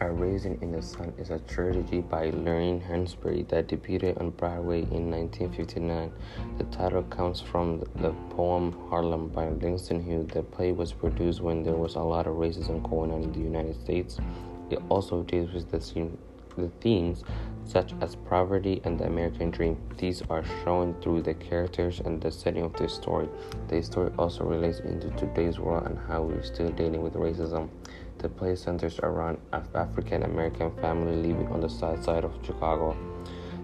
A Raisin in the Sun is a tragedy by Lorraine Hansberry that debuted on Broadway in 1959. The title comes from the poem Harlem by Langston Hughes. The play was produced when there was a lot of racism going on in the United States. It also deals with the, theme, the themes such as poverty and the American dream. These are shown through the characters and the setting of the story. The story also relates into today's world and how we're still dealing with racism. The play centers around an African American family living on the south side of Chicago.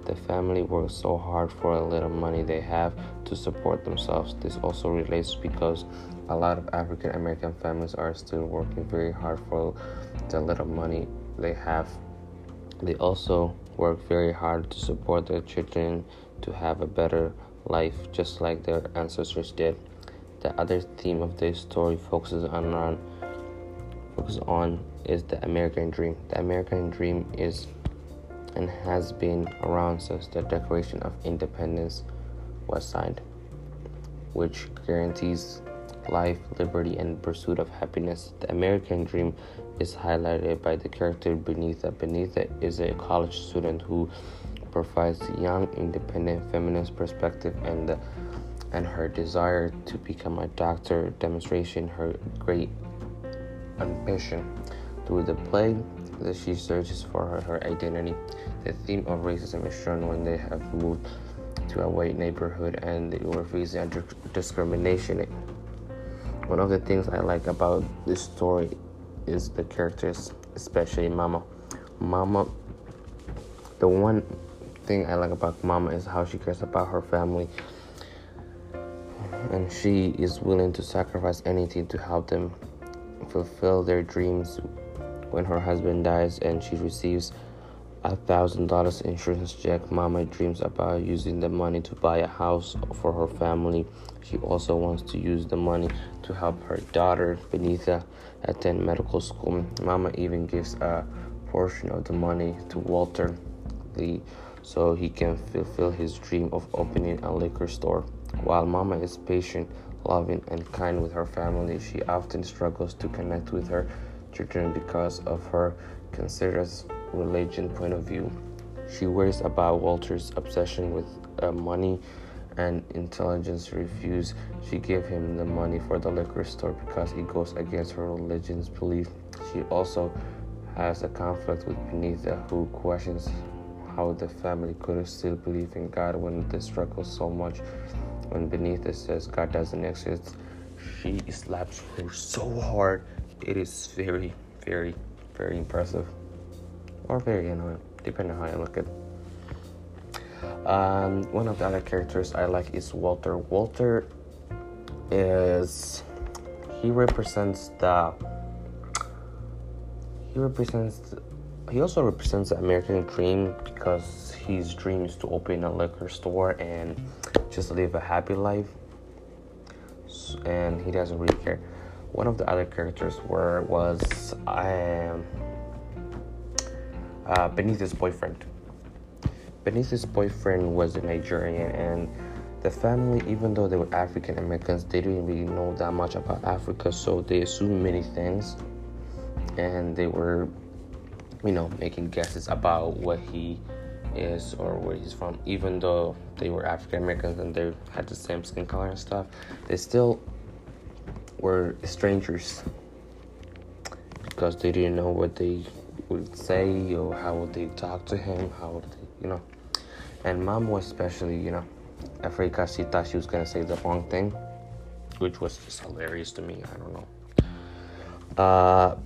The family works so hard for a little money they have to support themselves. This also relates because a lot of African American families are still working very hard for the little money they have. They also work very hard to support their children to have a better life, just like their ancestors did. The other theme of this story focuses on, on focus on is the American dream. The American dream is and has been around since the Declaration of Independence was signed, which guarantees life, liberty, and pursuit of happiness. The American dream is highlighted by the character Benita. Benita is a college student who provides young, independent, feminist perspective and the, and her desire to become a doctor demonstration her great ambition. Through the play, that she searches for her, her identity. The theme of racism is shown when they have moved to a white neighborhood and they were facing discrimination. One of the things I like about this story is the characters, especially Mama. Mama, the one thing I like about Mama is how she cares about her family and she is willing to sacrifice anything to help them fulfill their dreams when her husband dies and she receives a thousand dollars insurance check. Mama dreams about using the money to buy a house for her family. She also wants to use the money to help her daughter Benita attend medical school. Mama even gives a portion of the money to Walter Lee so he can fulfill his dream of opening a liquor store. While Mama is patient, loving, and kind with her family, she often struggles to connect with her children because of her considered religion point of view. She worries about Walter's obsession with uh, money and intelligence refuse she gave him the money for the liquor store because it goes against her religion's belief. She also has a conflict with Benita who questions how the family could still believe in God when they struggle so much when it says God doesn't exist, she slaps her so hard. It is very, very, very impressive. Or very annoying, depending on how you look at it. Um, one of the other characters I like is Walter. Walter is he represents the he represents he also represents the American dream because his dream is to open a liquor store and just live a happy life. And he doesn't really care. One of the other characters were was um, uh, Benita's boyfriend. Benita's boyfriend was a Nigerian and the family even though they were African Americans they didn't really know that much about Africa so they assumed many things and they were you know making guesses about what he is or where he's from, even though they were African Americans and they had the same skin color and stuff, they still were strangers because they didn't know what they would say or how would they talk to him, how would they, you know. And mom was especially, you know, afraid because she thought she was gonna say the wrong thing, which was just hilarious to me. I don't know. Uh,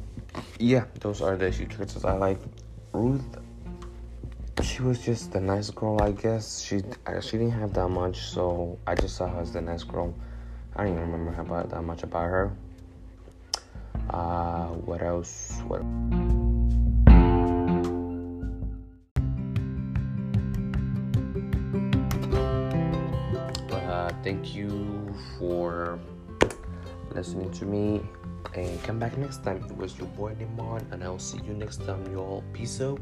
yeah, those are the two characters I like. Ruth she was just a nice girl, I guess. She she didn't have that much, so I just saw her as the nice girl. I don't even remember about that much about her. Uh, what else? What? Uh, thank you for listening to me, and come back next time. It was your boy Nimon, and I'll see you next time, y'all. Peace out.